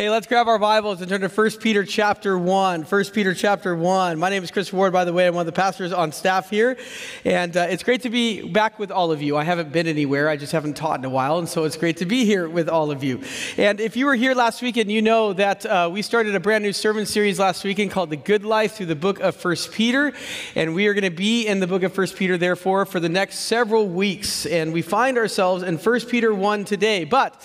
Hey, let's grab our Bibles and turn to 1 Peter chapter 1. 1 Peter chapter 1. My name is Chris Ward, by the way. I'm one of the pastors on staff here. And uh, it's great to be back with all of you. I haven't been anywhere, I just haven't taught in a while. And so it's great to be here with all of you. And if you were here last weekend, you know that uh, we started a brand new sermon series last weekend called The Good Life through the book of 1 Peter. And we are going to be in the book of 1 Peter, therefore, for the next several weeks. And we find ourselves in 1 Peter 1 today. But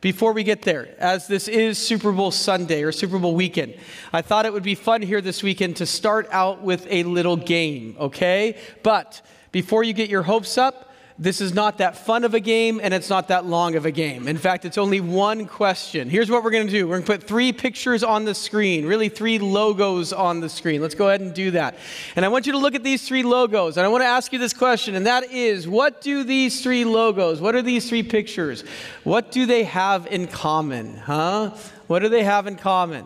before we get there, as this is Super Bowl Sunday or Super Bowl weekend, I thought it would be fun here this weekend to start out with a little game, okay? But before you get your hopes up, this is not that fun of a game and it's not that long of a game. In fact, it's only one question. Here's what we're going to do we're going to put three pictures on the screen, really, three logos on the screen. Let's go ahead and do that. And I want you to look at these three logos and I want to ask you this question, and that is what do these three logos, what are these three pictures, what do they have in common? Huh? What do they have in common?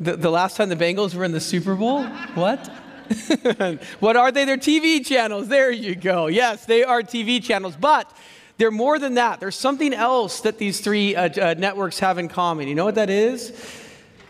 The, the last time the Bengals were in the Super Bowl? What? what are they? They're TV channels. There you go. Yes, they are TV channels. But they're more than that. There's something else that these three uh, uh, networks have in common. You know what that is?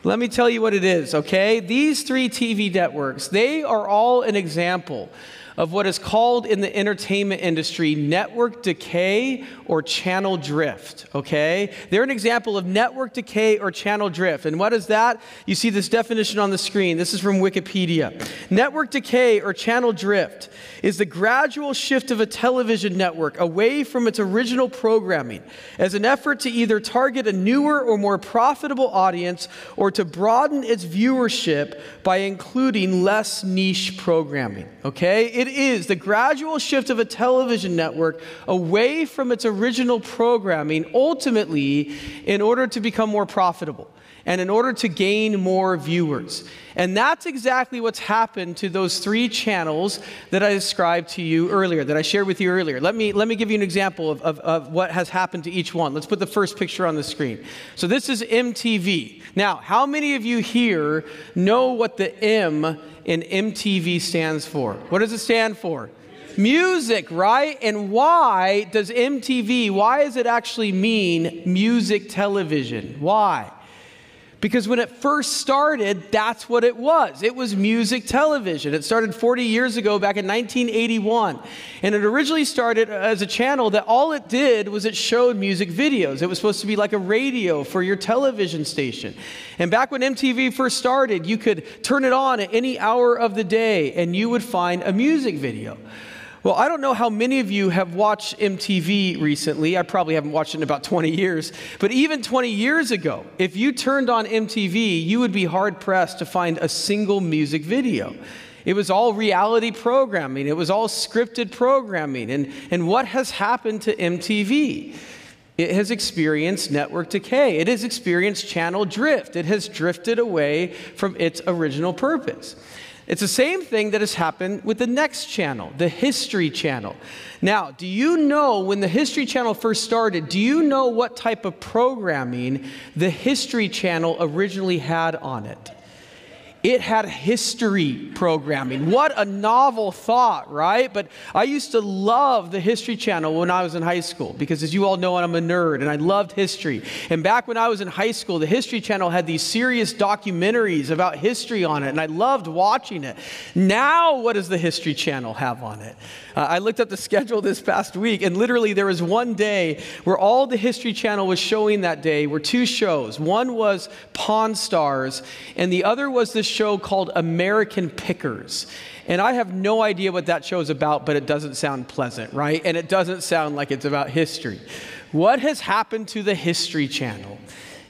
Let me tell you what it is, okay? These three TV networks, they are all an example of what is called in the entertainment industry network decay or channel drift, okay? They're an example of network decay or channel drift. And what is that? You see this definition on the screen. This is from Wikipedia. Network decay or channel drift is the gradual shift of a television network away from its original programming as an effort to either target a newer or more profitable audience or to broaden its viewership by including less niche programming, okay? It is the gradual shift of a television network away from its original programming, ultimately, in order to become more profitable and in order to gain more viewers. And that's exactly what's happened to those three channels that I described to you earlier, that I shared with you earlier. Let me, let me give you an example of, of, of what has happened to each one. Let's put the first picture on the screen. So this is MTV. Now, how many of you here know what the M in MTV stands for? What does it stand for? Music, right? And why does MTV, why does it actually mean music television? Why? Because when it first started, that's what it was. It was music television. It started 40 years ago, back in 1981. And it originally started as a channel that all it did was it showed music videos. It was supposed to be like a radio for your television station. And back when MTV first started, you could turn it on at any hour of the day and you would find a music video. Well, I don't know how many of you have watched MTV recently. I probably haven't watched it in about 20 years. But even 20 years ago, if you turned on MTV, you would be hard pressed to find a single music video. It was all reality programming, it was all scripted programming. And, and what has happened to MTV? It has experienced network decay. It has experienced channel drift. It has drifted away from its original purpose. It's the same thing that has happened with the next channel, the History Channel. Now, do you know when the History Channel first started, do you know what type of programming the History Channel originally had on it? It had history programming. What a novel thought, right? But I used to love the History Channel when I was in high school because, as you all know, I'm a nerd and I loved history. And back when I was in high school, the History Channel had these serious documentaries about history on it, and I loved watching it. Now, what does the History Channel have on it? Uh, I looked up the schedule this past week, and literally there was one day where all the History Channel was showing that day were two shows. One was Pawn Stars, and the other was this show called American Pickers. And I have no idea what that show is about, but it doesn't sound pleasant, right? And it doesn't sound like it's about history. What has happened to the History Channel?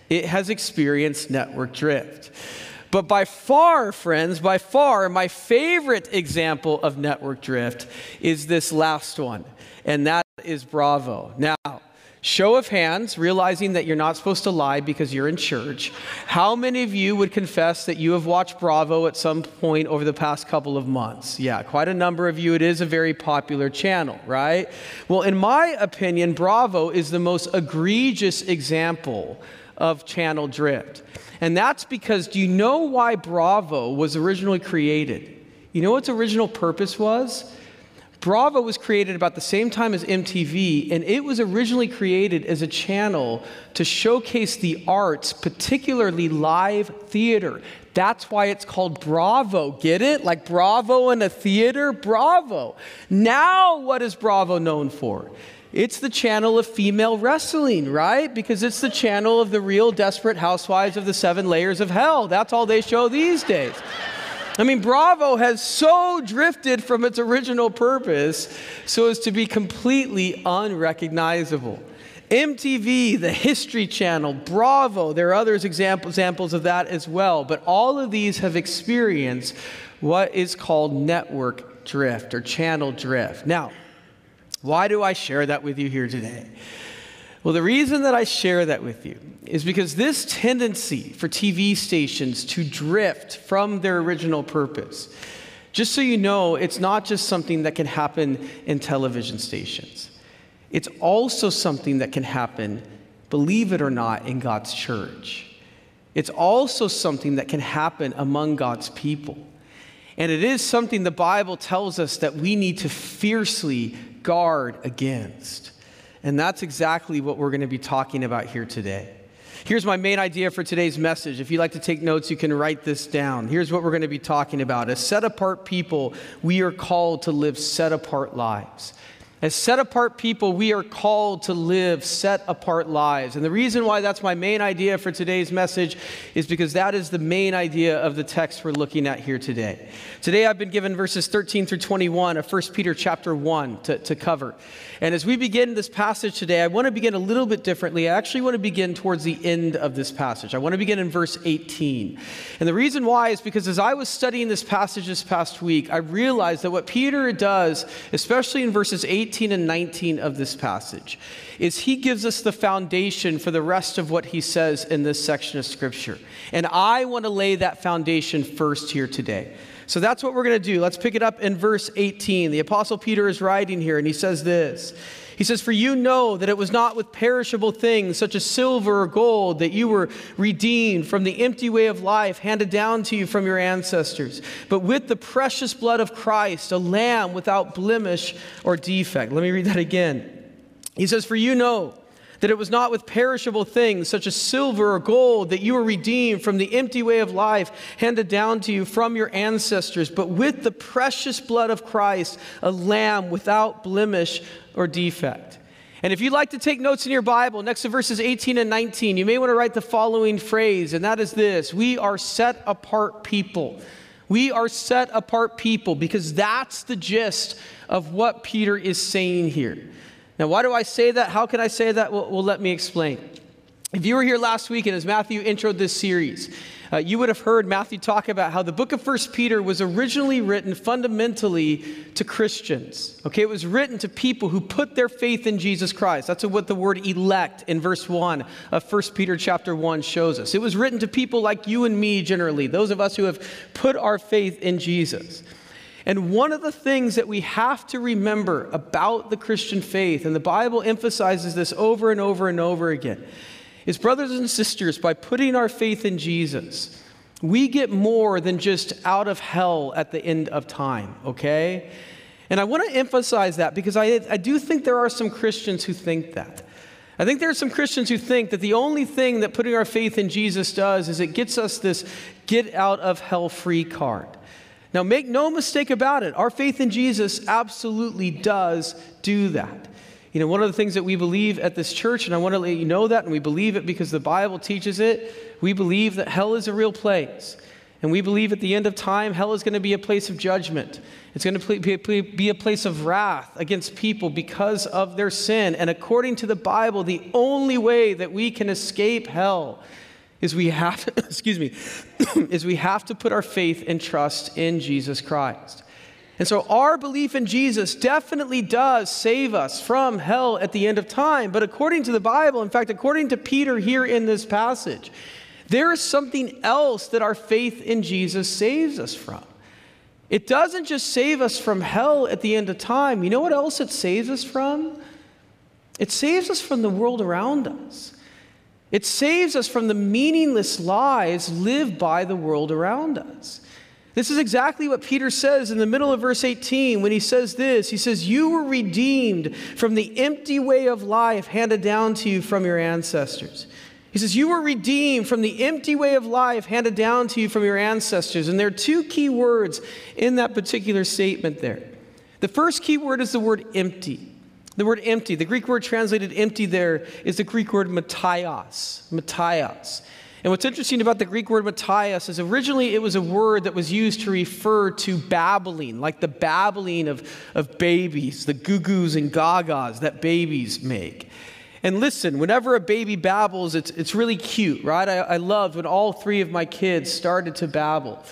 It has experienced network drift. But by far, friends, by far, my favorite example of network drift is this last one, and that is Bravo. Now, show of hands, realizing that you're not supposed to lie because you're in church, how many of you would confess that you have watched Bravo at some point over the past couple of months? Yeah, quite a number of you. It is a very popular channel, right? Well, in my opinion, Bravo is the most egregious example of channel drift. And that's because do you know why Bravo was originally created? You know what its original purpose was? Bravo was created about the same time as MTV, and it was originally created as a channel to showcase the arts, particularly live theater. That's why it's called Bravo. Get it? Like Bravo in a theater? Bravo. Now, what is Bravo known for? It's the channel of female wrestling, right? Because it's the channel of the real desperate housewives of the seven layers of hell. That's all they show these days. I mean, Bravo has so drifted from its original purpose so as to be completely unrecognizable. MTV, the History Channel, Bravo, there are other example, examples of that as well, but all of these have experienced what is called network drift or channel drift. Now, why do I share that with you here today? Well, the reason that I share that with you is because this tendency for TV stations to drift from their original purpose, just so you know, it's not just something that can happen in television stations. It's also something that can happen, believe it or not, in God's church. It's also something that can happen among God's people. And it is something the Bible tells us that we need to fiercely guard against. And that's exactly what we're going to be talking about here today. Here's my main idea for today's message. If you'd like to take notes, you can write this down. Here's what we're going to be talking about. As set apart people, we are called to live set apart lives. As set apart people, we are called to live set apart lives. And the reason why that's my main idea for today's message is because that is the main idea of the text we're looking at here today. Today I've been given verses 13 through 21 of 1 Peter chapter 1 to, to cover. And as we begin this passage today, I want to begin a little bit differently. I actually want to begin towards the end of this passage. I want to begin in verse 18. And the reason why is because as I was studying this passage this past week, I realized that what Peter does, especially in verses 18 and 19 of this passage, is he gives us the foundation for the rest of what he says in this section of Scripture. And I want to lay that foundation first here today. So that's what we're going to do. Let's pick it up in verse 18. The Apostle Peter is writing here, and he says this. He says, For you know that it was not with perishable things, such as silver or gold, that you were redeemed from the empty way of life handed down to you from your ancestors, but with the precious blood of Christ, a lamb without blemish or defect. Let me read that again. He says, For you know that it was not with perishable things such as silver or gold that you were redeemed from the empty way of life handed down to you from your ancestors, but with the precious blood of Christ, a lamb without blemish or defect. And if you'd like to take notes in your Bible, next to verses 18 and 19, you may want to write the following phrase, and that is this We are set apart people. We are set apart people because that's the gist of what Peter is saying here. Now, why do I say that? How can I say that? Well, well let me explain. If you were here last week and as Matthew introed this series, uh, you would have heard Matthew talk about how the book of First Peter was originally written fundamentally to Christians. Okay, it was written to people who put their faith in Jesus Christ. That's what the word elect in verse 1 of First Peter chapter 1 shows us. It was written to people like you and me generally, those of us who have put our faith in Jesus. And one of the things that we have to remember about the Christian faith, and the Bible emphasizes this over and over and over again, is brothers and sisters, by putting our faith in Jesus, we get more than just out of hell at the end of time, okay? And I want to emphasize that because I, I do think there are some Christians who think that. I think there are some Christians who think that the only thing that putting our faith in Jesus does is it gets us this get out of hell free card. Now, make no mistake about it, our faith in Jesus absolutely does do that. You know, one of the things that we believe at this church, and I want to let you know that, and we believe it because the Bible teaches it, we believe that hell is a real place. And we believe at the end of time, hell is going to be a place of judgment. It's going to be a place of wrath against people because of their sin. And according to the Bible, the only way that we can escape hell is we have to, excuse me, is we have to put our faith and trust in Jesus Christ. And so our belief in Jesus definitely does save us from hell at the end of time. But according to the Bible, in fact, according to Peter here in this passage, there is something else that our faith in Jesus saves us from. It doesn't just save us from hell at the end of time. You know what else it saves us from? It saves us from the world around us. It saves us from the meaningless lies lived by the world around us. This is exactly what Peter says in the middle of verse 18 when he says this. He says, You were redeemed from the empty way of life handed down to you from your ancestors. He says, You were redeemed from the empty way of life handed down to you from your ancestors. And there are two key words in that particular statement there. The first key word is the word empty. The word empty, the Greek word translated empty there is the Greek word mataios. Mataios. And what's interesting about the Greek word mataios is originally it was a word that was used to refer to babbling, like the babbling of, of babies, the goo goos and gagas that babies make. And listen, whenever a baby babbles, it's, it's really cute, right? I, I loved when all three of my kids started to babble.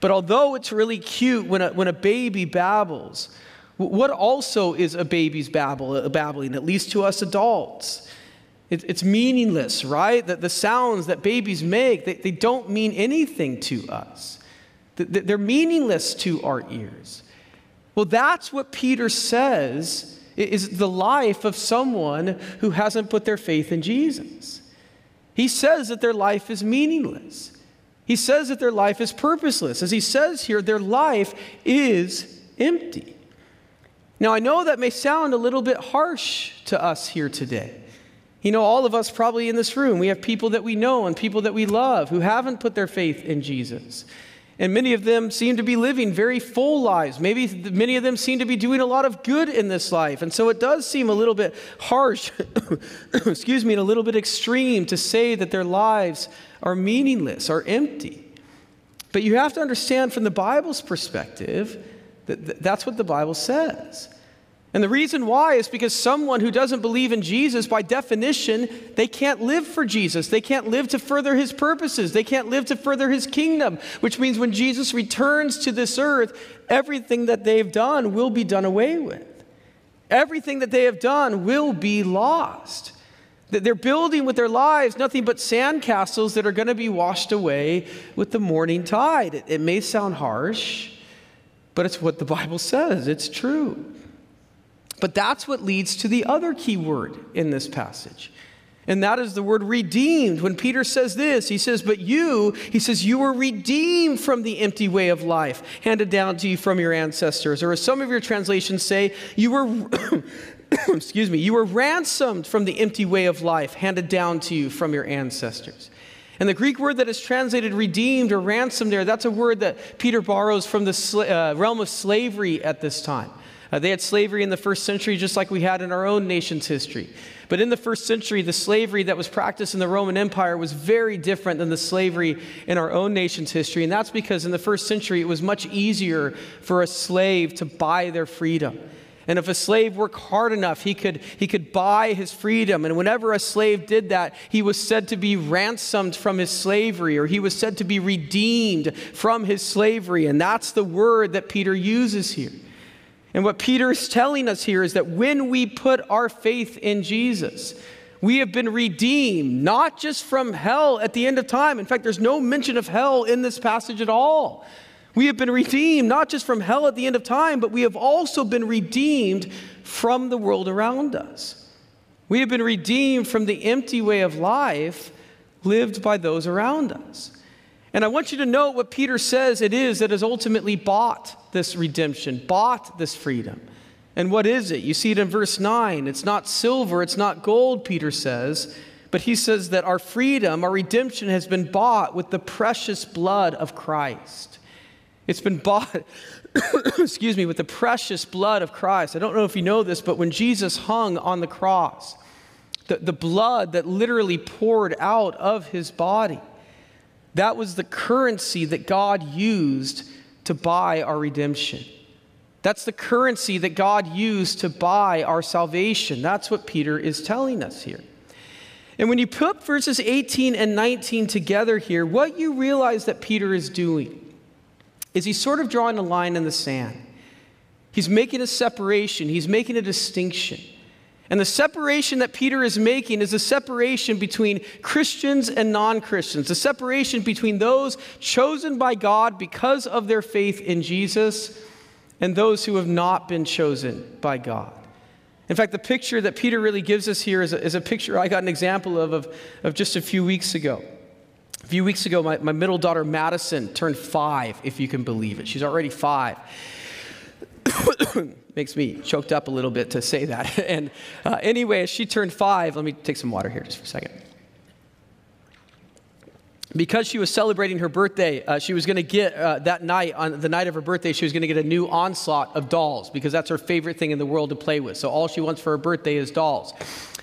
But although it's really cute when a, when a baby babbles, what also is a baby's babble, babbling, at least to us adults? It, it's meaningless, right? That the sounds that babies make, they, they don't mean anything to us. They're meaningless to our ears. Well, that's what Peter says is the life of someone who hasn't put their faith in Jesus. He says that their life is meaningless. He says that their life is purposeless. As he says here, their life is empty. Now, I know that may sound a little bit harsh to us here today. You know, all of us probably in this room, we have people that we know and people that we love who haven't put their faith in Jesus. And many of them seem to be living very full lives. Maybe many of them seem to be doing a lot of good in this life. And so it does seem a little bit harsh, excuse me, and a little bit extreme to say that their lives are meaningless, are empty. But you have to understand from the Bible's perspective that's what the Bible says. And the reason why is because someone who doesn't believe in Jesus, by definition, they can't live for Jesus. They can't live to further his purposes. They can't live to further his kingdom, which means when Jesus returns to this earth, everything that they've done will be done away with. Everything that they have done will be lost. They're building with their lives nothing but sandcastles that are going to be washed away with the morning tide. It, it may sound harsh, but it's what the Bible says. It's true. But that's what leads to the other key word in this passage. And that is the word redeemed. When Peter says this, he says, But you, he says, you were redeemed from the empty way of life handed down to you from your ancestors. Or as some of your translations say, you were, excuse me, you were ransomed from the empty way of life handed down to you from your ancestors. And the Greek word that is translated redeemed or ransomed there, that's a word that Peter borrows from the uh, realm of slavery at this time. Uh, they had slavery in the first century, just like we had in our own nation's history. But in the first century, the slavery that was practiced in the Roman Empire was very different than the slavery in our own nation's history. And that's because in the first century, it was much easier for a slave to buy their freedom. And if a slave worked hard enough, he could, he could buy his freedom. And whenever a slave did that, he was said to be ransomed from his slavery, or he was said to be redeemed from his slavery. And that's the word that Peter uses here. And what Peter is telling us here is that when we put our faith in Jesus, we have been redeemed, not just from hell at the end of time. In fact, there's no mention of hell in this passage at all. We have been redeemed, not just from hell at the end of time, but we have also been redeemed from the world around us. We have been redeemed from the empty way of life lived by those around us. And I want you to note what Peter says it is that has ultimately bought this redemption, bought this freedom. And what is it? You see it in verse 9. It's not silver, it's not gold, Peter says, but he says that our freedom, our redemption has been bought with the precious blood of Christ. It's been bought, excuse me, with the precious blood of Christ. I don't know if you know this, but when Jesus hung on the cross, the, the blood that literally poured out of his body, that was the currency that God used to buy our redemption. That's the currency that God used to buy our salvation. That's what Peter is telling us here. And when you put verses 18 and 19 together here, what you realize that Peter is doing is he's sort of drawing a line in the sand. He's making a separation, he's making a distinction. And the separation that Peter is making is a separation between Christians and non Christians, a separation between those chosen by God because of their faith in Jesus and those who have not been chosen by God. In fact, the picture that Peter really gives us here is a, is a picture I got an example of, of, of just a few weeks ago. A few weeks ago, my, my middle daughter, Madison, turned five, if you can believe it. She's already five. Makes me choked up a little bit to say that. And uh, anyway, as she turned five, let me take some water here just for a second because she was celebrating her birthday, uh, she was going to get uh, that night, on the night of her birthday, she was going to get a new onslaught of dolls because that's her favorite thing in the world to play with. So all she wants for her birthday is dolls.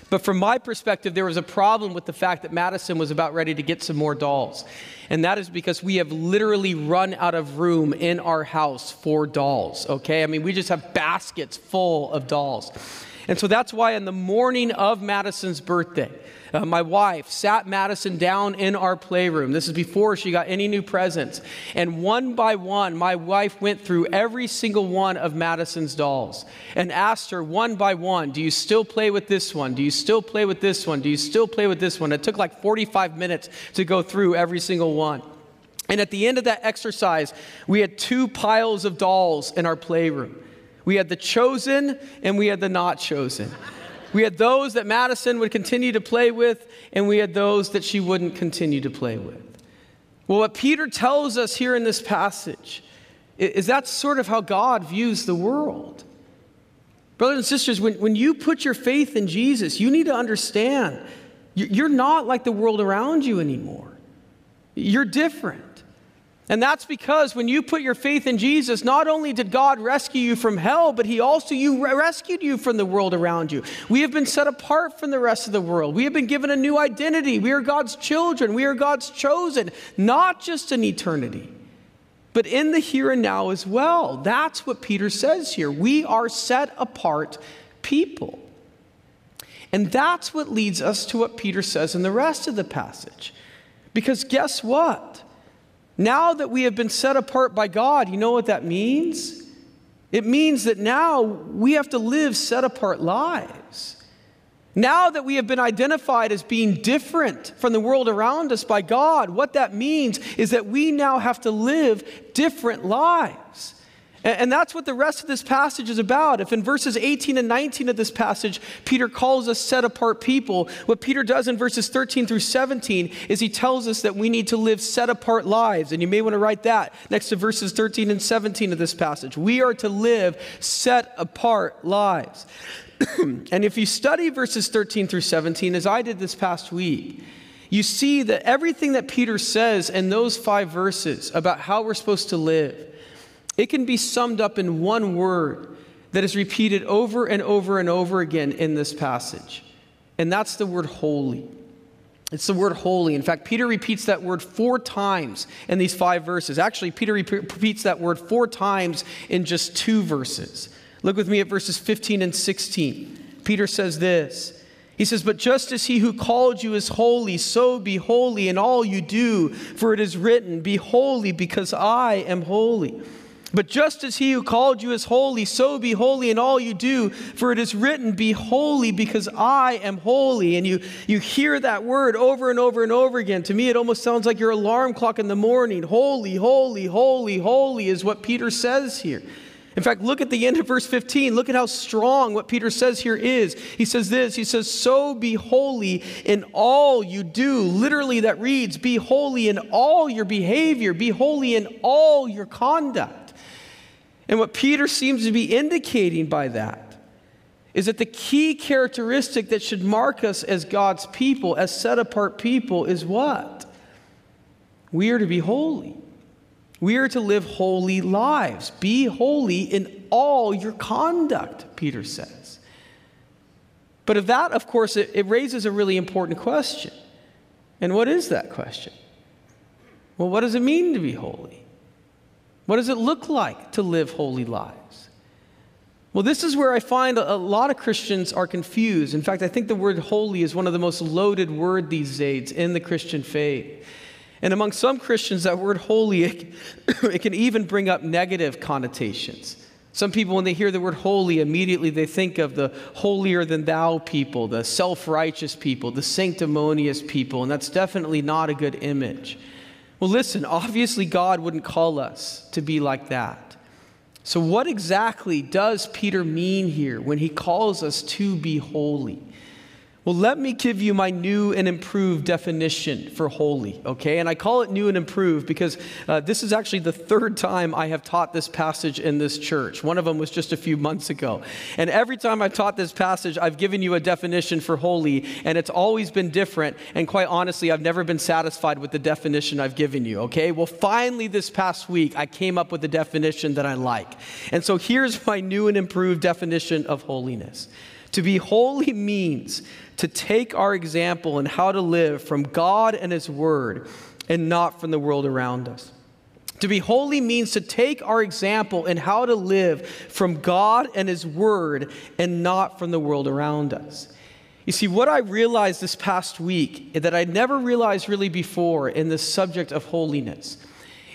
But from my perspective, there was a problem with the fact that Madison was about ready to get some more dolls. And that is because we have literally run out of room in our house for dolls, okay? I mean, we just have baskets full of dolls. And so that's why on the morning of Madison's birthday, uh, my wife sat Madison down in our playroom. This is before she got any new presents. And one by one, my wife went through every single one of Madison's dolls and asked her one by one, Do you still play with this one? Do you still play with this one? Do you still play with this one? It took like 45 minutes to go through every single one. And at the end of that exercise, we had two piles of dolls in our playroom. We had the chosen and we had the not chosen. We had those that Madison would continue to play with, and we had those that she wouldn't continue to play with. Well, what Peter tells us here in this passage is that's sort of how God views the world. Brothers and sisters, when, when you put your faith in Jesus, you need to understand you're not like the world around you anymore. You're different. And that's because when you put your faith in Jesus, not only did God rescue you from hell, but He also you rescued you from the world around you. We have been set apart from the rest of the world. We have been given a new identity. We are God's children. We are God's chosen, not just in eternity, but in the here and now as well. That's what Peter says here. We are set apart people. And that's what leads us to what Peter says in the rest of the passage. Because guess what? Now that we have been set apart by God, you know what that means? It means that now we have to live set apart lives. Now that we have been identified as being different from the world around us by God, what that means is that we now have to live different lives. And that's what the rest of this passage is about. If in verses 18 and 19 of this passage, Peter calls us set apart people, what Peter does in verses 13 through 17 is he tells us that we need to live set apart lives. And you may want to write that next to verses 13 and 17 of this passage. We are to live set apart lives. and if you study verses 13 through 17, as I did this past week, you see that everything that Peter says in those five verses about how we're supposed to live, it can be summed up in one word that is repeated over and over and over again in this passage, and that's the word holy. It's the word holy. In fact, Peter repeats that word four times in these five verses. Actually, Peter repeats that word four times in just two verses. Look with me at verses 15 and 16. Peter says this. He says, But just as he who called you is holy, so be holy in all you do, for it is written, Be holy because I am holy. But just as he who called you is holy, so be holy in all you do, for it is written, Be holy because I am holy. And you, you hear that word over and over and over again. To me, it almost sounds like your alarm clock in the morning. Holy, holy, holy, holy is what Peter says here. In fact, look at the end of verse 15. Look at how strong what Peter says here is. He says this He says, So be holy in all you do. Literally, that reads, Be holy in all your behavior, be holy in all your conduct. And what Peter seems to be indicating by that is that the key characteristic that should mark us as God's people, as set apart people, is what? We are to be holy. We are to live holy lives. Be holy in all your conduct, Peter says. But of that, of course, it, it raises a really important question. And what is that question? Well, what does it mean to be holy? What does it look like to live holy lives? Well, this is where I find a lot of Christians are confused. In fact, I think the word holy is one of the most loaded word these days in the Christian faith. And among some Christians, that word holy, it, it can even bring up negative connotations. Some people, when they hear the word holy, immediately they think of the holier than thou people, the self righteous people, the sanctimonious people, and that's definitely not a good image. Well, listen, obviously, God wouldn't call us to be like that. So, what exactly does Peter mean here when he calls us to be holy? Well, let me give you my new and improved definition for holy, okay? And I call it new and improved because uh, this is actually the third time I have taught this passage in this church. One of them was just a few months ago. And every time I've taught this passage, I've given you a definition for holy, and it's always been different. And quite honestly, I've never been satisfied with the definition I've given you, okay? Well, finally, this past week, I came up with a definition that I like. And so here's my new and improved definition of holiness. To be holy means to take our example in how to live from God and His Word and not from the world around us. To be holy means to take our example in how to live from God and His Word and not from the world around us. You see, what I realized this past week that I'd never realized really before in the subject of holiness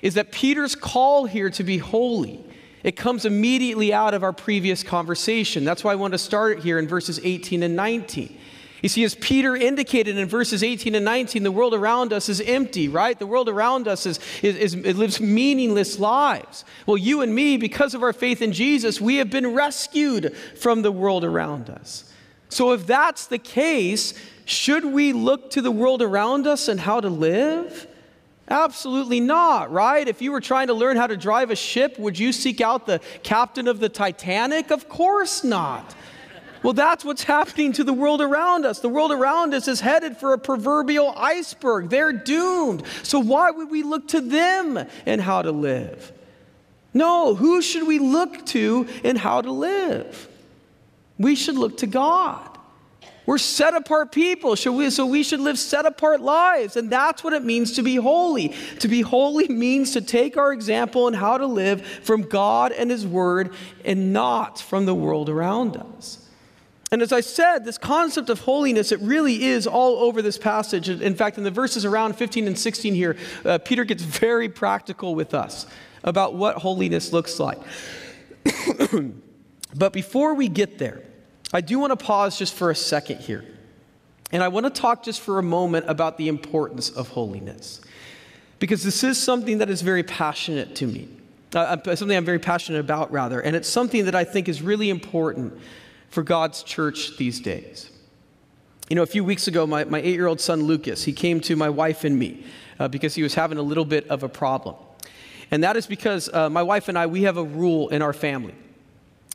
is that Peter's call here to be holy it comes immediately out of our previous conversation. That's why I want to start here in verses 18 and 19. You see, as Peter indicated in verses 18 and 19, the world around us is empty, right? The world around us is, is, is, it lives meaningless lives. Well, you and me, because of our faith in Jesus, we have been rescued from the world around us. So, if that's the case, should we look to the world around us and how to live? Absolutely not, right? If you were trying to learn how to drive a ship, would you seek out the captain of the Titanic? Of course not. Well, that's what's happening to the world around us. The world around us is headed for a proverbial iceberg. They're doomed. So, why would we look to them and how to live? No, who should we look to and how to live? We should look to God. We're set apart people, so we, so we should live set apart lives. And that's what it means to be holy. To be holy means to take our example and how to live from God and His Word and not from the world around us. And as I said, this concept of holiness, it really is all over this passage. In fact, in the verses around 15 and 16 here, uh, Peter gets very practical with us about what holiness looks like. but before we get there, I do want to pause just for a second here. And I want to talk just for a moment about the importance of holiness. Because this is something that is very passionate to me, uh, uh, something I'm very passionate about, rather. And it's something that I think is really important for God's church these days. You know, a few weeks ago, my, my eight year old son Lucas, he came to my wife and me uh, because he was having a little bit of a problem. And that is because uh, my wife and I, we have a rule in our family.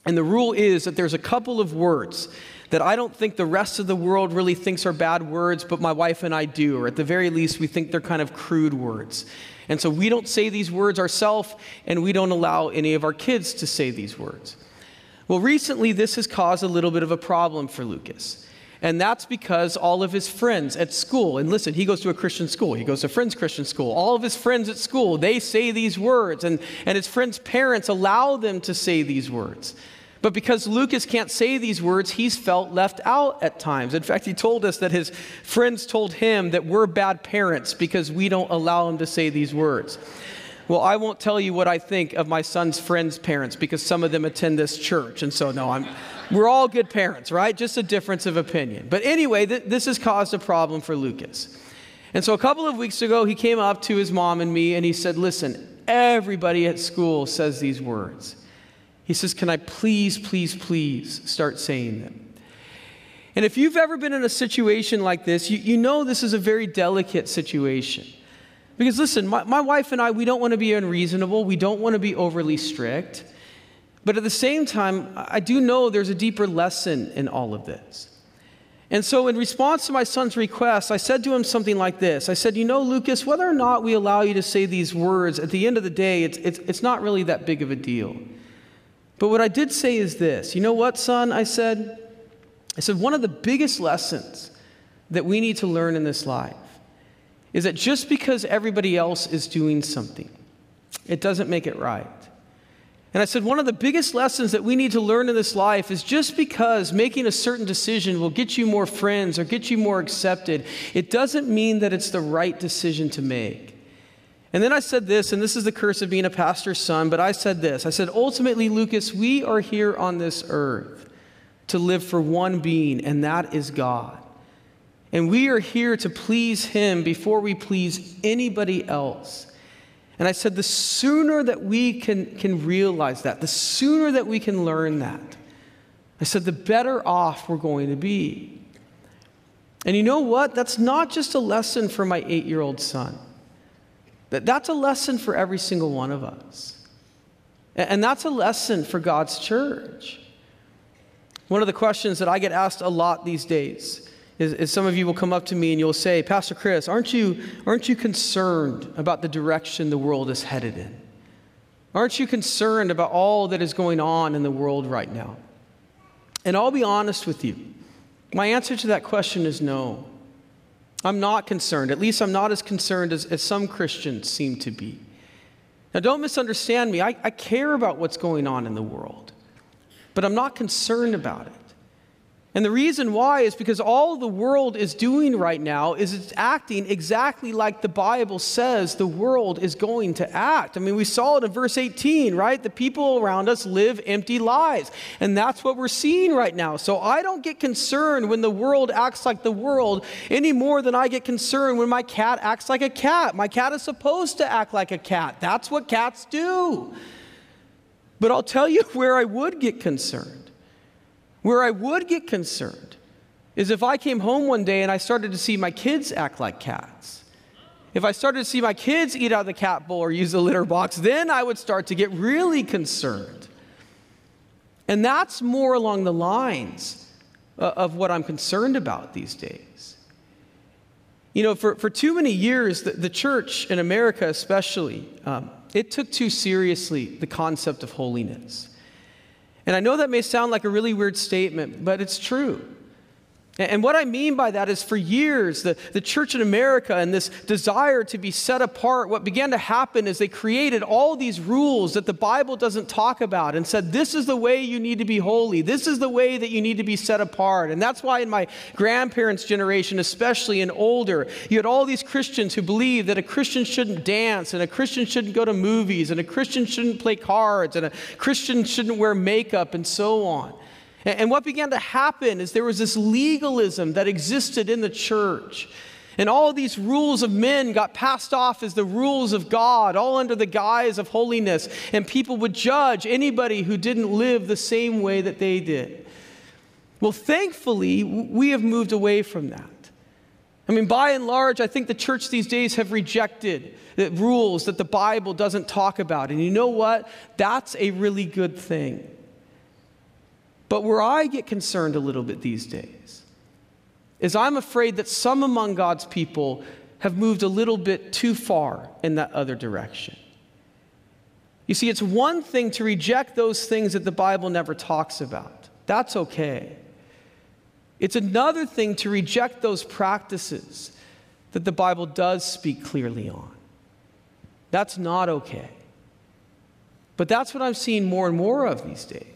And the rule is that there's a couple of words that I don't think the rest of the world really thinks are bad words, but my wife and I do, or at the very least, we think they're kind of crude words. And so we don't say these words ourselves, and we don't allow any of our kids to say these words. Well, recently, this has caused a little bit of a problem for Lucas. And that's because all of his friends at school, and listen, he goes to a Christian school, he goes to Friends Christian School. All of his friends at school, they say these words, and, and his friends' parents allow them to say these words. But because Lucas can't say these words, he's felt left out at times. In fact, he told us that his friends told him that we're bad parents because we don't allow him to say these words. Well, I won't tell you what I think of my son's friends' parents because some of them attend this church. And so, no, I'm, we're all good parents, right? Just a difference of opinion. But anyway, th- this has caused a problem for Lucas. And so, a couple of weeks ago, he came up to his mom and me and he said, Listen, everybody at school says these words. He says, Can I please, please, please start saying them? And if you've ever been in a situation like this, you, you know this is a very delicate situation. Because listen, my, my wife and I, we don't want to be unreasonable, we don't want to be overly strict. But at the same time, I do know there's a deeper lesson in all of this. And so, in response to my son's request, I said to him something like this I said, You know, Lucas, whether or not we allow you to say these words, at the end of the day, it's, it's, it's not really that big of a deal. But what I did say is this you know what, son? I said, I said, one of the biggest lessons that we need to learn in this life is that just because everybody else is doing something, it doesn't make it right. And I said, one of the biggest lessons that we need to learn in this life is just because making a certain decision will get you more friends or get you more accepted, it doesn't mean that it's the right decision to make. And then I said this, and this is the curse of being a pastor's son, but I said this. I said, ultimately, Lucas, we are here on this earth to live for one being, and that is God. And we are here to please Him before we please anybody else. And I said, the sooner that we can, can realize that, the sooner that we can learn that, I said, the better off we're going to be. And you know what? That's not just a lesson for my eight year old son, that's a lesson for every single one of us. And that's a lesson for God's church. One of the questions that I get asked a lot these days is, is, some of you will come up to me and you'll say, Pastor Chris, aren't you, aren't you concerned about the direction the world is headed in? Aren't you concerned about all that is going on in the world right now? And I'll be honest with you. My answer to that question is no. I'm not concerned. At least I'm not as concerned as, as some Christians seem to be. Now, don't misunderstand me. I, I care about what's going on in the world, but I'm not concerned about it. And the reason why is because all the world is doing right now is it's acting exactly like the Bible says the world is going to act. I mean, we saw it in verse 18, right? The people around us live empty lives. And that's what we're seeing right now. So I don't get concerned when the world acts like the world any more than I get concerned when my cat acts like a cat. My cat is supposed to act like a cat. That's what cats do. But I'll tell you where I would get concerned where I would get concerned is if I came home one day and I started to see my kids act like cats. If I started to see my kids eat out of the cat bowl or use the litter box, then I would start to get really concerned. And that's more along the lines of what I'm concerned about these days. You know, for, for too many years, the, the church in America, especially, um, it took too seriously the concept of holiness. And I know that may sound like a really weird statement, but it's true. And what I mean by that is for years, the, the church in America and this desire to be set apart, what began to happen is they created all these rules that the Bible doesn't talk about and said, this is the way you need to be holy. This is the way that you need to be set apart. And that's why in my grandparents' generation, especially and older, you had all these Christians who believed that a Christian shouldn't dance and a Christian shouldn't go to movies and a Christian shouldn't play cards and a Christian shouldn't wear makeup and so on. And what began to happen is there was this legalism that existed in the church. And all these rules of men got passed off as the rules of God, all under the guise of holiness. And people would judge anybody who didn't live the same way that they did. Well, thankfully, we have moved away from that. I mean, by and large, I think the church these days have rejected the rules that the Bible doesn't talk about. And you know what? That's a really good thing. But where I get concerned a little bit these days is I'm afraid that some among God's people have moved a little bit too far in that other direction. You see, it's one thing to reject those things that the Bible never talks about. That's okay. It's another thing to reject those practices that the Bible does speak clearly on. That's not okay. But that's what I'm seeing more and more of these days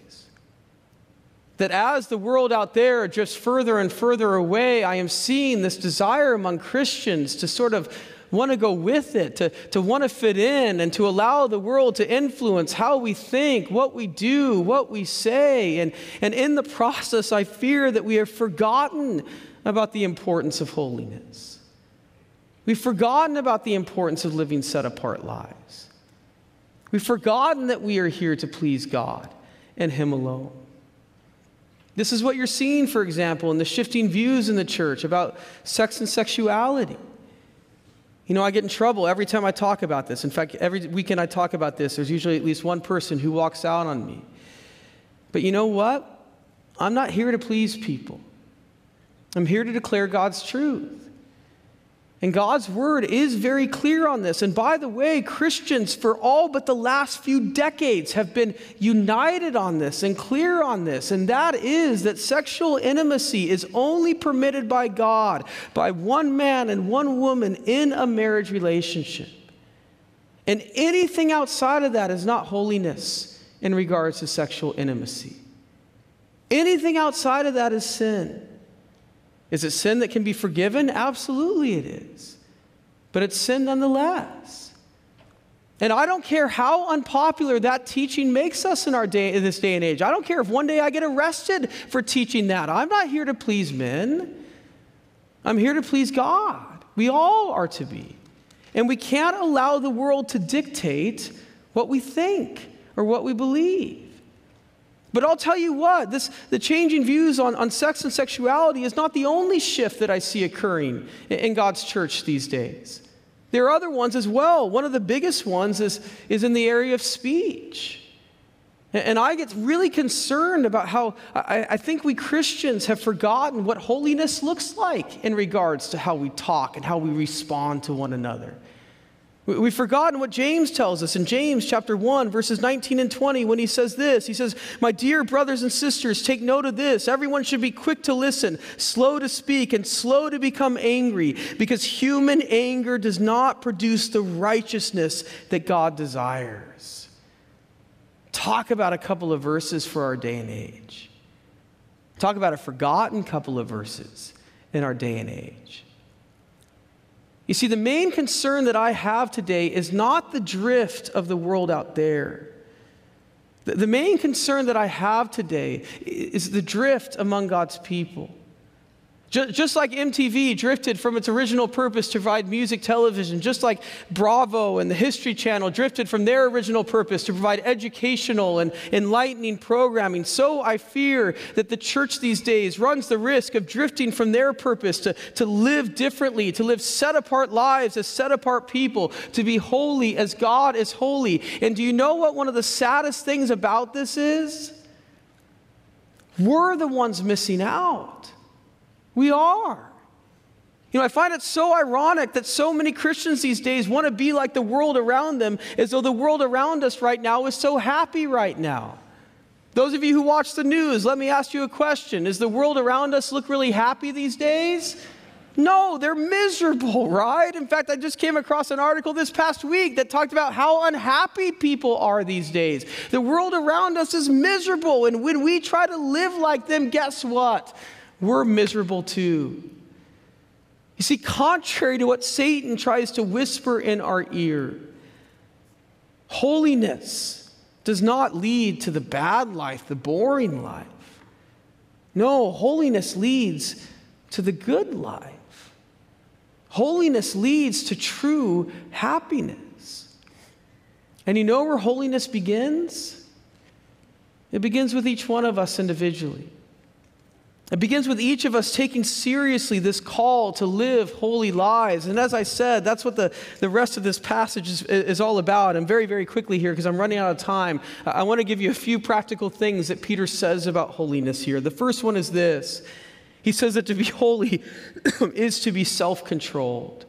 that as the world out there drifts further and further away, I am seeing this desire among Christians to sort of want to go with it, to, to want to fit in, and to allow the world to influence how we think, what we do, what we say. And, and in the process, I fear that we have forgotten about the importance of holiness. We've forgotten about the importance of living set apart lives. We've forgotten that we are here to please God and Him alone. This is what you're seeing, for example, in the shifting views in the church about sex and sexuality. You know, I get in trouble every time I talk about this. In fact, every weekend I talk about this, there's usually at least one person who walks out on me. But you know what? I'm not here to please people, I'm here to declare God's truth. And God's word is very clear on this. And by the way, Christians for all but the last few decades have been united on this and clear on this. And that is that sexual intimacy is only permitted by God, by one man and one woman in a marriage relationship. And anything outside of that is not holiness in regards to sexual intimacy. Anything outside of that is sin. Is it sin that can be forgiven? Absolutely it is. But it's sin nonetheless. And I don't care how unpopular that teaching makes us in our day in this day and age. I don't care if one day I get arrested for teaching that. I'm not here to please men. I'm here to please God. We all are to be. And we can't allow the world to dictate what we think or what we believe. But I'll tell you what, this, the changing views on, on sex and sexuality is not the only shift that I see occurring in, in God's church these days. There are other ones as well. One of the biggest ones is, is in the area of speech. And I get really concerned about how I, I, think we Christians have forgotten what holiness looks like in regards to how we talk and how we respond to one another. We've forgotten what James tells us in James chapter 1, verses 19 and 20, when he says this. He says, My dear brothers and sisters, take note of this. Everyone should be quick to listen, slow to speak, and slow to become angry, because human anger does not produce the righteousness that God desires. Talk about a couple of verses for our day and age. Talk about a forgotten couple of verses in our day and age. You see, the main concern that I have today is not the drift of the world out there. The main concern that I have today is the drift among God's people. Just like MTV drifted from its original purpose to provide music television, just like Bravo and the History Channel drifted from their original purpose to provide educational and enlightening programming, so I fear that the church these days runs the risk of drifting from their purpose to, to live differently, to live set apart lives as set apart people, to be holy as God is holy. And do you know what one of the saddest things about this is? We're the ones missing out. We are. You know, I find it so ironic that so many Christians these days want to be like the world around them, as though the world around us right now is so happy right now. Those of you who watch the news, let me ask you a question. Does the world around us look really happy these days? No, they're miserable, right? In fact, I just came across an article this past week that talked about how unhappy people are these days. The world around us is miserable, and when we try to live like them, guess what? We're miserable too. You see, contrary to what Satan tries to whisper in our ear, holiness does not lead to the bad life, the boring life. No, holiness leads to the good life. Holiness leads to true happiness. And you know where holiness begins? It begins with each one of us individually. It begins with each of us taking seriously this call to live holy lives. And as I said, that's what the, the rest of this passage is, is all about. And very, very quickly here, because I'm running out of time, I want to give you a few practical things that Peter says about holiness here. The first one is this He says that to be holy is to be self controlled.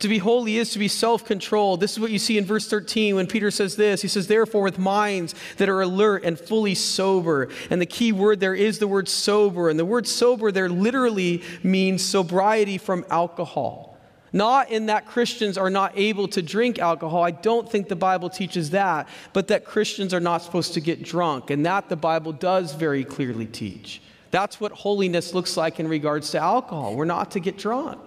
To be holy is to be self controlled. This is what you see in verse 13 when Peter says this. He says, Therefore, with minds that are alert and fully sober. And the key word there is the word sober. And the word sober there literally means sobriety from alcohol. Not in that Christians are not able to drink alcohol. I don't think the Bible teaches that, but that Christians are not supposed to get drunk. And that the Bible does very clearly teach. That's what holiness looks like in regards to alcohol. We're not to get drunk.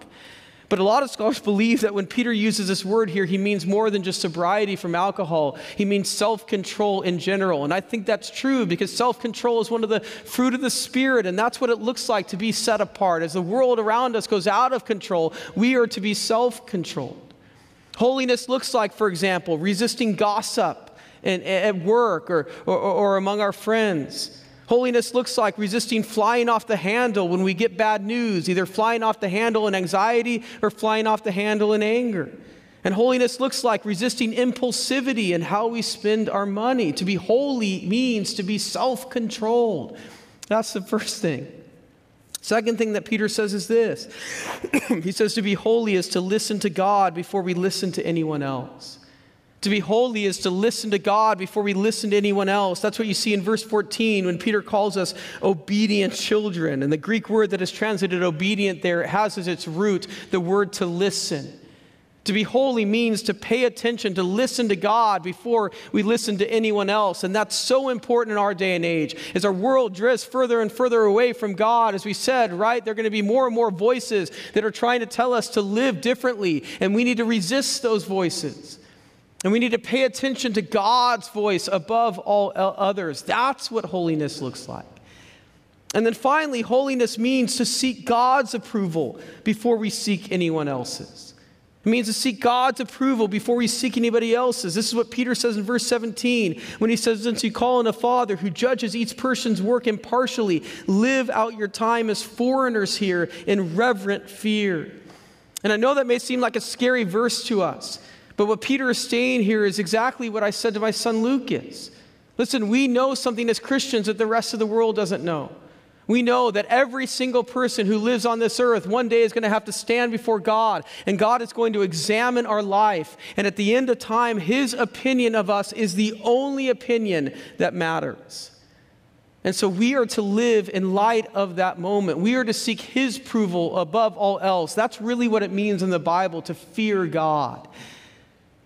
But a lot of scholars believe that when Peter uses this word here, he means more than just sobriety from alcohol. He means self control in general. And I think that's true because self control is one of the fruit of the Spirit. And that's what it looks like to be set apart. As the world around us goes out of control, we are to be self controlled. Holiness looks like, for example, resisting gossip at work or, or, or among our friends Holiness looks like resisting flying off the handle when we get bad news, either flying off the handle in anxiety or flying off the handle in anger. And holiness looks like resisting impulsivity and how we spend our money. To be holy means to be self controlled. That's the first thing. Second thing that Peter says is this he says to be holy is to listen to God before we listen to anyone else. To be holy is to listen to God before we listen to anyone else. That's what you see in verse 14 when Peter calls us obedient children. And the Greek word that is translated obedient there has as its root the word to listen. To be holy means to pay attention, to listen to God before we listen to anyone else. And that's so important in our day and age. As our world drifts further and further away from God, as we said, right, there are going to be more and more voices that are trying to tell us to live differently. And we need to resist those voices. And we need to pay attention to God's voice above all others. That's what holiness looks like. And then finally, holiness means to seek God's approval before we seek anyone else's. It means to seek God's approval before we seek anybody else's. This is what Peter says in verse 17 when he says, Since you call on a Father who judges each person's work impartially, live out your time as foreigners here in reverent fear. And I know that may seem like a scary verse to us, but what Peter is saying here is exactly what I said to my son Lucas. Listen, we know something as Christians that the rest of the world doesn't know. We know that every single person who lives on this earth one day is going to have to stand before God, and God is going to examine our life. And at the end of time, His opinion of us is the only opinion that matters. And so we are to live in light of that moment. We are to seek His approval above all else. That's really what it means in the Bible to fear God.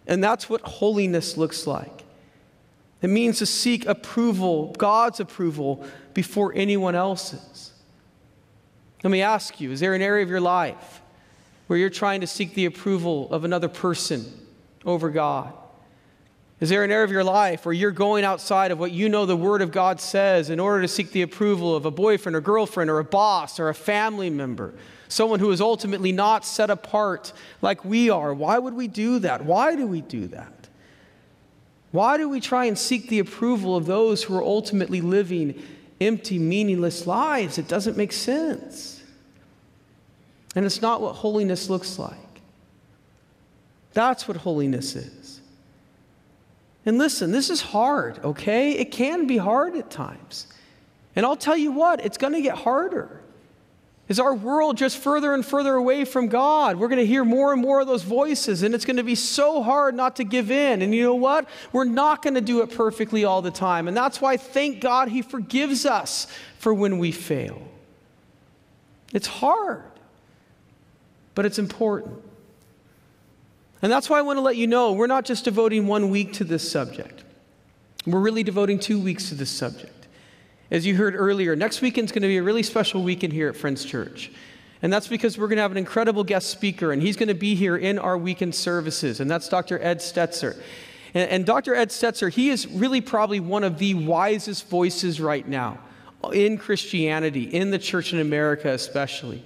And that's what holiness looks like. It means to seek approval, God's approval, before anyone else's. Let me ask you is there an area of your life where you're trying to seek the approval of another person over God? Is there an area of your life where you're going outside of what you know the Word of God says in order to seek the approval of a boyfriend or girlfriend or a boss or a family member? Someone who is ultimately not set apart like we are. Why would we do that? Why do we do that? Why do we try and seek the approval of those who are ultimately living empty, meaningless lives. It doesn't make sense. And it's not what holiness looks like. That's what holiness is. And listen, this is hard, okay? It can be hard at times. And I'll tell you what, it's going to get harder. Is our world just further and further away from God? We're going to hear more and more of those voices, and it's going to be so hard not to give in. And you know what? We're not going to do it perfectly all the time. And that's why, thank God, He forgives us for when we fail. It's hard, but it's important. And that's why I want to let you know we're not just devoting one week to this subject, we're really devoting two weeks to this subject. As you heard earlier, next weekend's going to be a really special weekend here at Friends Church. And that's because we're going to have an incredible guest speaker, and he's going to be here in our weekend services, and that's Dr. Ed Stetzer. And, and Dr. Ed Stetzer, he is really probably one of the wisest voices right now in Christianity, in the church in America especially.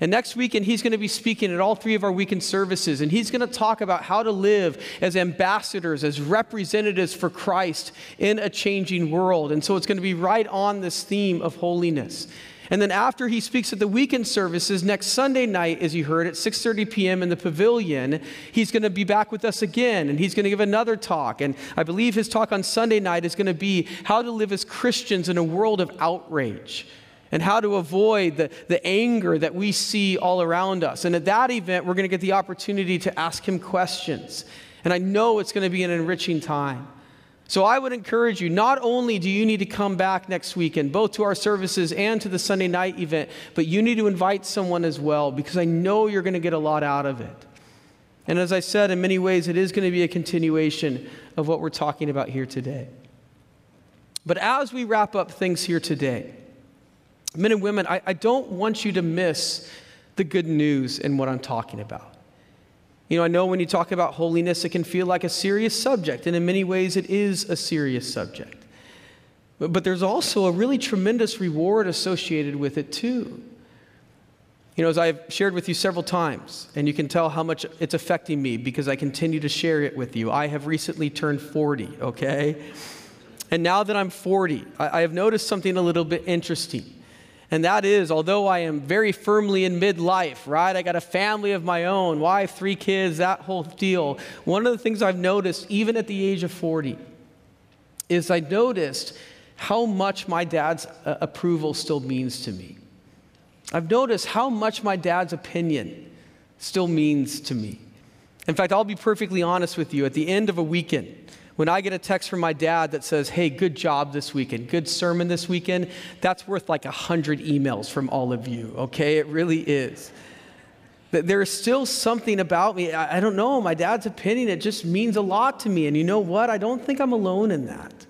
And next weekend, he's going to be speaking at all three of our weekend services, and he's going to talk about how to live as ambassadors, as representatives for Christ in a changing world. And so it's going to be right on this theme of holiness. And then after he speaks at the weekend services next Sunday night, as you heard at 6:30 p.m. in the pavilion, he's going to be back with us again, and he's going to give another talk. And I believe his talk on Sunday night is going to be how to live as Christians in a world of outrage and how to avoid the, the anger that we see all around us. And at that event, we're going to get the opportunity to ask him questions. And I know it's going to be an enriching time. So I would encourage you, not only do you need to come back next weekend, both to our services and to the Sunday night event, but you need to invite someone as well, because I know you're going to get a lot out of it. And as I said, in many ways, it is going to be a continuation of what we're talking about here today. But as we wrap up things here today, men and women, I, I don't want you to miss the good news in what I'm talking about. You know, I know when you talk about holiness, it can feel like a serious subject, and in many ways, it is a serious subject. But, but there's also a really tremendous reward associated with it, too. You know, as I've shared with you several times, and you can tell how much it's affecting me because I continue to share it with you, I have recently turned 40, okay? And now that I'm 40, I, I have noticed something a little bit interesting. And that is, although I am very firmly in midlife, right? I got a family of my own, wife, three kids, that whole deal. One of the things I've noticed, even at the age of 40, is I noticed how much my dad's uh, approval still means to me. I've noticed how much my dad's opinion still means to me. In fact, I'll be perfectly honest with you. At the end of a weekend, when I get a text from my dad that says, hey, good job this weekend, good sermon this weekend, that's worth like a 100 emails from all of you, okay? It really is. There is still something about me. I don't know, my dad's opinion, it just means a lot to me. And you know what? I don't think I'm alone in that.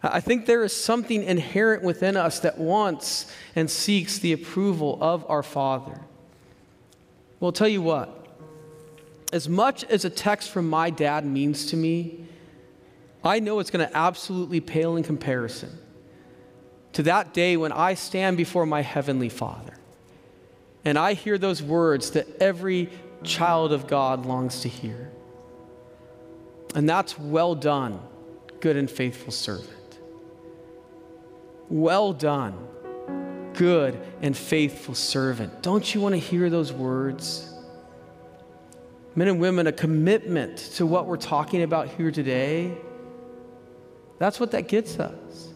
I think there is something inherent within us that wants and seeks the approval of our Father. Well, I'll tell you what, as much as a text from my dad means to me, I know it's going to absolutely pale in comparison to that day when I stand before my Heavenly Father and I hear those words that every child of God longs to hear. And that's well done, good and faithful servant. Well done, good and faithful servant. Don't you want to hear those words? Men and women, a commitment to what we're talking about here today. That's what that gets us.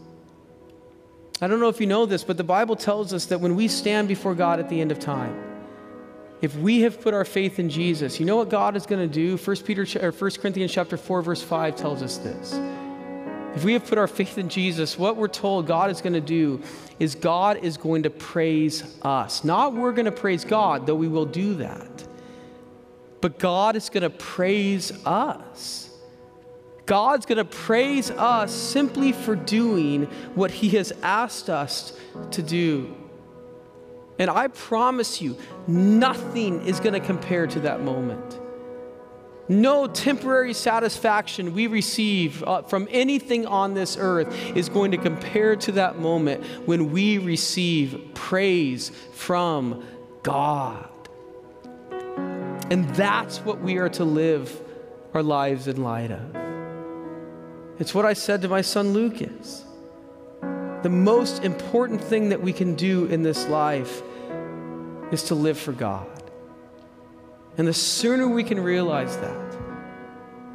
I don't know if you know this, but the Bible tells us that when we stand before God at the end of time, if we have put our faith in Jesus, you know what God is going to do? 1 Peter or 1 Corinthians chapter 4 verse 5 tells us this. If we have put our faith in Jesus, what we're told God is going to do is God is going to praise us. Not we're going to praise God, though we will do that. But God is going to praise us. God's going to praise us simply for doing what He has asked us to do. And I promise you, nothing is going to compare to that moment. No temporary satisfaction we receive uh, from anything on this earth is going to compare to that moment when we receive praise from God. And that's what we are to live our lives in light of. It's what I said to my son Lucas. The most important thing that we can do in this life is to live for God. And the sooner we can realize that,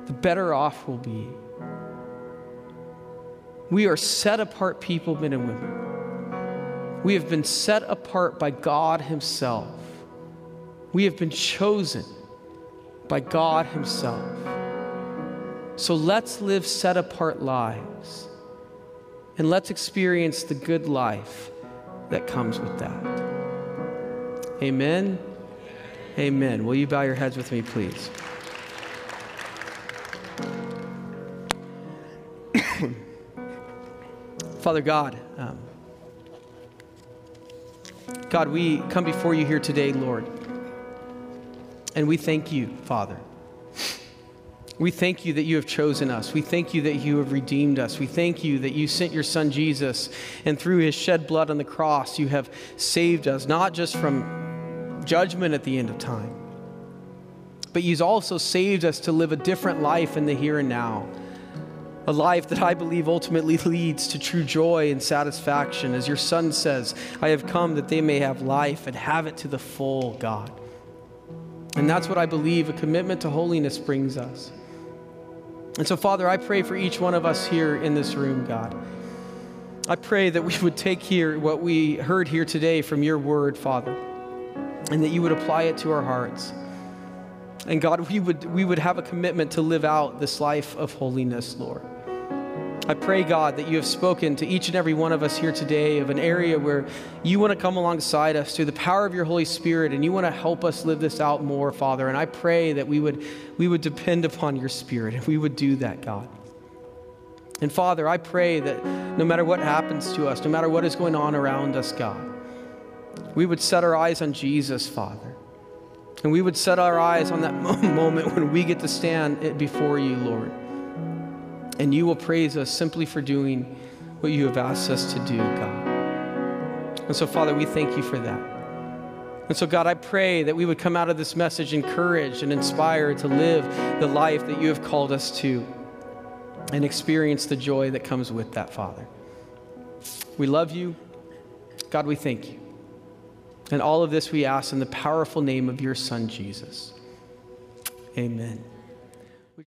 the better off we'll be. We are set apart people, men and women. We have been set apart by God Himself. We have been chosen by God Himself. So let's live set apart lives and let's experience the good life that comes with that. Amen. Amen. Will you bow your heads with me, please? Father God, um, God, we come before you here today, Lord, and we thank you, Father. We thank you that you have chosen us. We thank you that you have redeemed us. We thank you that you sent your son Jesus, and through his shed blood on the cross, you have saved us, not just from judgment at the end of time, but you've also saved us to live a different life in the here and now. A life that I believe ultimately leads to true joy and satisfaction. As your son says, I have come that they may have life and have it to the full, God. And that's what I believe a commitment to holiness brings us. And so, Father, I pray for each one of us here in this room, God. I pray that we would take here what we heard here today from your word, Father, and that you would apply it to our hearts. And God, we would, we would have a commitment to live out this life of holiness, Lord. I pray, God, that you have spoken to each and every one of us here today of an area where you want to come alongside us through the power of your Holy Spirit and you want to help us live this out more, Father. And I pray that we would, we would depend upon your Spirit and we would do that, God. And Father, I pray that no matter what happens to us, no matter what is going on around us, God, we would set our eyes on Jesus, Father. And we would set our eyes on that moment when we get to stand before you, Lord. And you will praise us simply for doing what you have asked us to do, God. And so, Father, we thank you for that. And so, God, I pray that we would come out of this message encouraged and inspired to live the life that you have called us to and experience the joy that comes with that, Father. We love you. God, we thank you. And all of this we ask in the powerful name of your Son, Jesus. Amen.